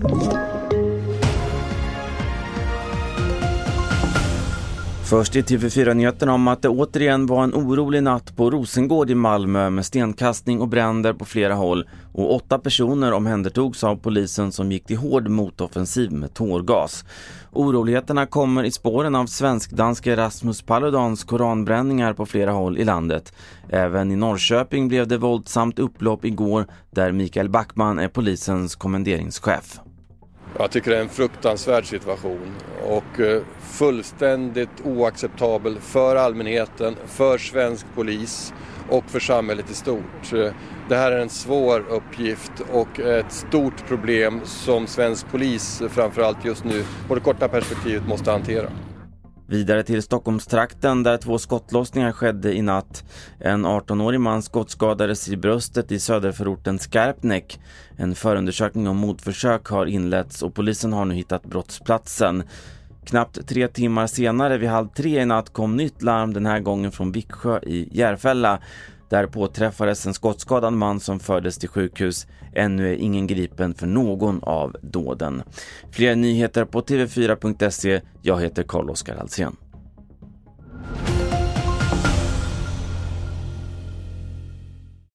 Thank you. Först i TV4-nyheterna om att det återigen var en orolig natt på Rosengård i Malmö med stenkastning och bränder på flera håll och åtta personer omhändertogs av polisen som gick till hård motoffensiv med tårgas. Oroligheterna kommer i spåren av svensk-danske Rasmus Paludans koranbränningar på flera håll i landet. Även i Norrköping blev det våldsamt upplopp igår där Mikael Backman är polisens kommenderingschef. Jag tycker det är en fruktansvärd situation och eh, fullständigt oacceptabel för allmänheten, för svensk polis och för samhället i stort. Det här är en svår uppgift och ett stort problem som svensk polis framförallt just nu på det korta perspektivet måste hantera. Vidare till Stockholmstrakten där två skottlossningar skedde i natt. En 18-årig man skottskadades i bröstet i söderförorten Skarpnäck. En förundersökning om mordförsök har inletts och polisen har nu hittat brottsplatsen. Knappt tre timmar senare vid halv tre i natt kom nytt larm den här gången från Viksjö i Järfälla. Där påträffades en skottskadad man som fördes till sjukhus. Ännu är ingen gripen för någon av dåden. Fler nyheter på tv4.se. Jag heter Carl-Oskar Alsen.